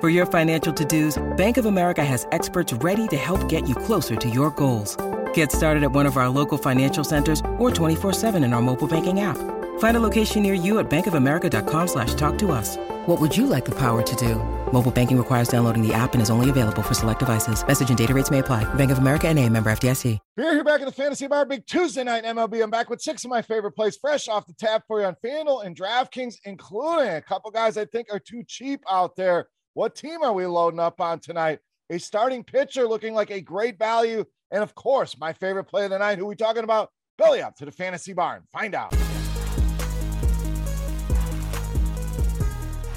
For your financial to-dos, Bank of America has experts ready to help get you closer to your goals. Get started at one of our local financial centers or 24-7 in our mobile banking app. Find a location near you at bankofamerica.com slash talk to us. What would you like the power to do? Mobile banking requires downloading the app and is only available for select devices. Message and data rates may apply. Bank of America and a member FDIC. We're here back at the Fantasy Bar, big Tuesday night MLB. I'm back with six of my favorite plays fresh off the tap for you on FanDuel and DraftKings, including a couple guys I think are too cheap out there. What team are we loading up on tonight? A starting pitcher looking like a great value. And of course, my favorite play of the night. Who we talking about? Belly up to the Fantasy Bar. Find out.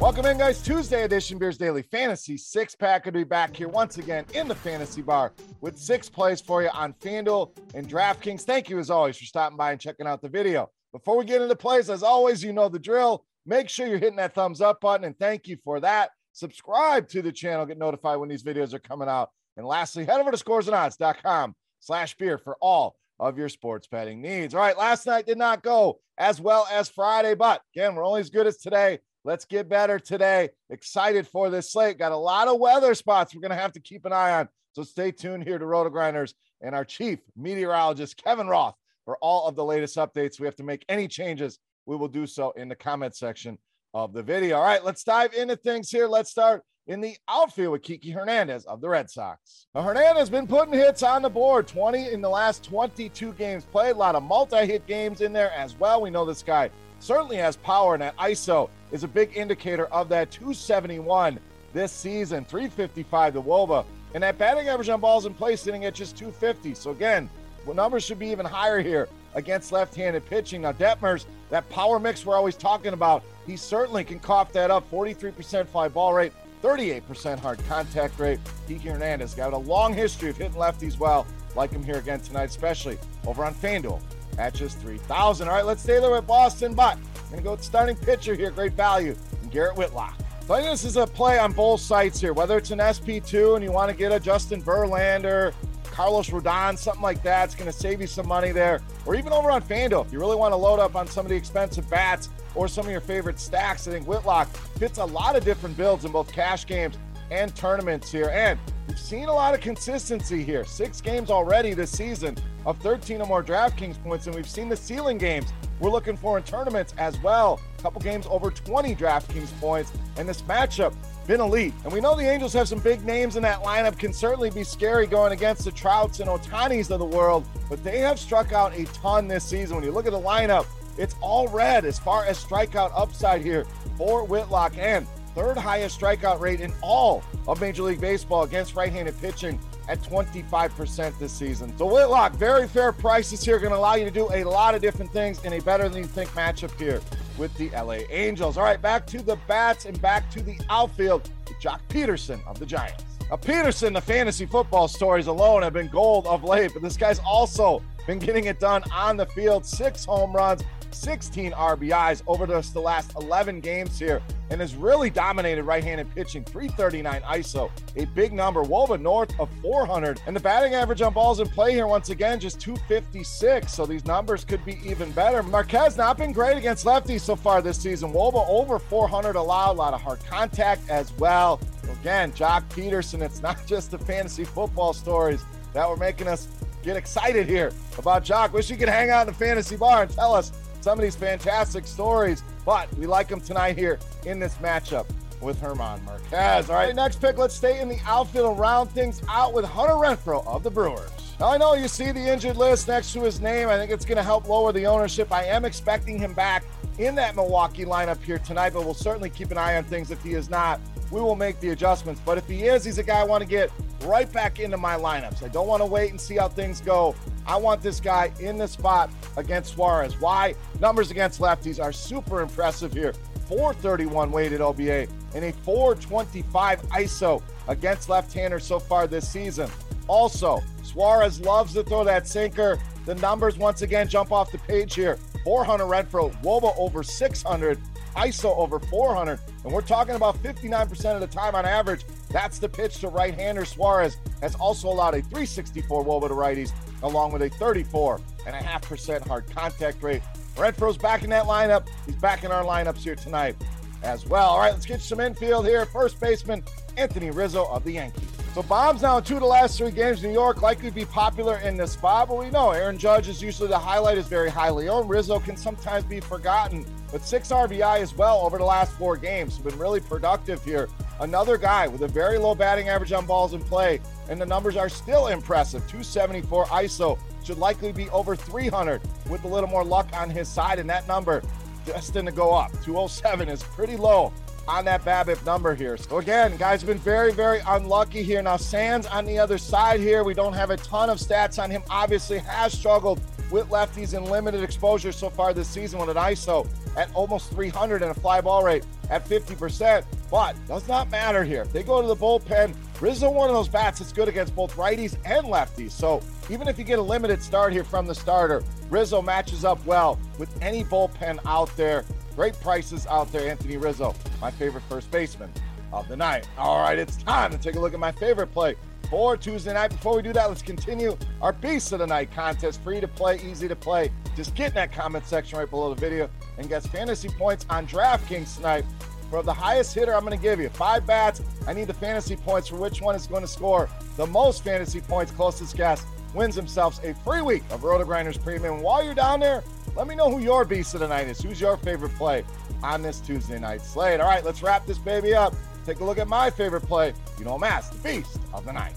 Welcome in, guys. Tuesday edition Beers Daily Fantasy six pack. to be back here once again in the Fantasy Bar with six plays for you on FanDuel and DraftKings. Thank you, as always, for stopping by and checking out the video. Before we get into plays, as always, you know the drill. Make sure you're hitting that thumbs up button, and thank you for that. Subscribe to the channel, get notified when these videos are coming out. And lastly, head over to scoresandodds.com slash beer for all of your sports betting needs. All right, last night did not go as well as Friday, but again, we're only as good as today. Let's get better today. Excited for this slate. Got a lot of weather spots we're going to have to keep an eye on. So stay tuned here to Roto Grinders and our chief meteorologist, Kevin Roth, for all of the latest updates. We have to make any changes. We will do so in the comment section of the video. All right, let's dive into things here. Let's start in the outfield with Kiki Hernandez of the Red Sox. Now, Hernandez has been putting hits on the board 20 in the last 22 games played. A lot of multi hit games in there as well. We know this guy certainly has power, and that ISO is a big indicator of that 271 this season, 355 the Woba, and that batting average on balls in play sitting at just 250. So again, numbers should be even higher here against left-handed pitching. Now Detmers, that power mix we're always talking about, he certainly can cough that up. 43% fly ball rate, 38% hard contact rate. Kiki Hernandez got a long history of hitting lefties well. Like him here again tonight, especially over on FanDuel at just 3000 All right, let's stay there with Boston, but I'm going to go with starting pitcher here. Great value in Garrett Whitlock. So I think this is a play on both sites here, whether it's an SP2 and you want to get a Justin Verlander, Carlos Rodon, something like that. It's going to save you some money there. Or even over on FanDuel, if you really want to load up on some of the expensive bats or some of your favorite stacks, I think Whitlock fits a lot of different builds in both cash games and tournaments here. And we've seen a lot of consistency here. Six games already this season of 13 or more DraftKings points, and we've seen the ceiling games we're looking for in tournaments as well. A couple games over 20 DraftKings points, and this matchup been elite. And we know the Angels have some big names in that lineup, can certainly be scary going against the Trouts and Ohtanis of the world, but they have struck out a ton this season. When you look at the lineup, it's all red as far as strikeout upside here for Whitlock and third highest strikeout rate in all of Major League Baseball against right handed pitching at 25% this season. So Whitlock, very fair prices here, going to allow you to do a lot of different things in a better than you think matchup here with the LA Angels. All right, back to the bats and back to the outfield with Joc Pederson of the Giants. Now, Pederson, the fantasy football stories alone have been gold of late, but this guy's also been getting it done on the field. Six home runs, 16 RBIs over just the last 11 games here and has really dominated right-handed pitching. 339 ISO, a big number. Woba north of 400, and the batting average on balls in play here once again just 256. So these numbers could be even better. Marquez not been great against lefties so far this season. Woba over 400 allowed, a lot of hard contact as well. Again, Joc Pederson. It's not just the fantasy football stories that were making us get excited here about Jock. Wish you could hang out in the fantasy bar and tell us some of these fantastic stories, but we like them tonight here in this matchup with Herman Marquez. All right, next pick, let's stay in the outfield and round things out with Hunter Renfroe of the Brewers. I know you see the injured list next to his name. I think it's going to help lower the ownership. I am expecting him back in that Milwaukee lineup here tonight, but we'll certainly keep an eye on things. If he is not, we will make the adjustments. But if he is, he's a guy I want to get right back into my lineups. I don't want to wait and see how things go. I want this guy in the spot against Suarez. Why? Numbers against lefties are super impressive here. 431 weighted OBA and a 425 ISO against left-handers so far this season. Also, Suarez loves to throw that sinker. The numbers once again jump off the page here. 400 Renfroe, Woba over 600, ISO over 400. And we're talking about 59% of the time on average. That's the pitch to right hander. Suarez has also allowed a 364 Woba to righties, along with a 34.5% hard contact rate. Renfroe's back in that lineup. He's back in our lineups here tonight as well. All right, let's get some infield here. First baseman, Anthony Rizzo of the Yankees. So Bombs now in two of the last three games. New York likely be popular in this spot, but we know Aaron Judge is usually the highlight, is very highly owned. Rizzo can sometimes be forgotten, but six RBI as well over the last four games. Been really productive here. Another guy with a very low batting average on balls in play, and the numbers are still impressive. 274 ISO should likely be over 300 with a little more luck on his side, and that number destined to go up. 207 is pretty low on that BABIP number here. So again, guys have been very, very unlucky here. Now Sands on the other side here, we don't have a ton of stats on him. Obviously has struggled with lefties in limited exposure so far this season with an ISO at almost 300 and a fly ball rate at 50%. But does not matter here. They go to the bullpen, Rizzo one of those bats that's good against both righties and lefties. So even if you get a limited start here from the starter, Rizzo matches up well with any bullpen out there. Great prices out there, Anthony Rizzo, my favorite first baseman of the night. All right, it's time to take a look at my favorite play for Tuesday night. Before we do that, let's continue our Beast of the Night contest. Free to play, easy to play. Just get in that comment section right below the video and get fantasy points on DraftKings tonight. For the highest hitter, I'm going to give you five bats. I need the fantasy points for which one is going to score the most fantasy points. Closest guess wins themselves a free week of Roto Grinders Premium. While you're down there, let me know who your beast of the night is. Who's your favorite play on this Tuesday night slate? All right, let's wrap this baby up. Take a look at my favorite play. You know, Mass, the beast of the night.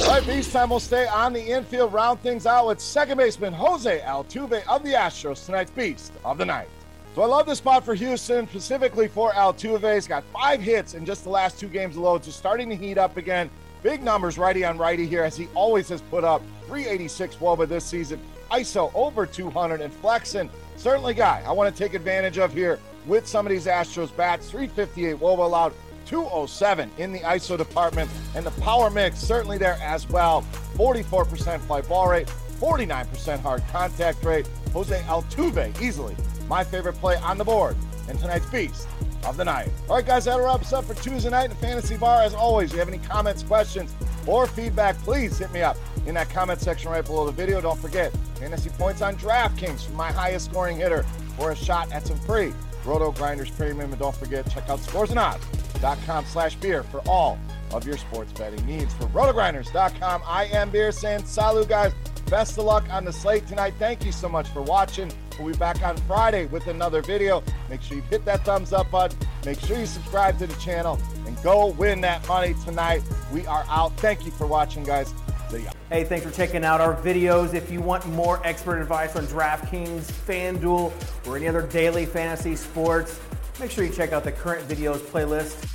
All right, Beast time will stay on the infield, round things out with second baseman Jose Altuve of the Astros, tonight's Beast of the Night. So I love this spot for Houston, specifically for Altuve. He's got five hits in just the last two games alone, so starting to heat up again. Big numbers righty on righty here, as he always has put up 386 Woba this season. ISO over 200 and flexing. Certainly, guy I want to take advantage of here with some of these Astros bats. 358 Woba allowed, 207 in the ISO department, and the power mix certainly there as well. 44% fly ball rate, 49% hard contact rate. Jose Altuve easily my favorite play on the board in tonight's Beast of the night. All right, guys, that wraps up for Tuesday night in the Fantasy Bar. As always, if you have any comments, questions, or feedback, please hit me up in that comment section right below the video. Don't forget, fantasy points on DraftKings for my highest scoring hitter for a shot at some free Roto Grinders Premium. And don't forget, check out scoresandodds.com slash beer for all of your sports betting needs. For rotogrinders.com, I am Beer saying salut, guys. Best of luck on the slate tonight. Thank you so much for watching. We'll be back on Friday with another video. Make sure you hit that thumbs up button. Make sure you subscribe to the channel and go win that money tonight. We are out. Thank you for watching, guys. Hey, thanks for checking out our videos. If you want more expert advice on DraftKings, FanDuel, or any other daily fantasy sports, make sure you check out the current videos playlist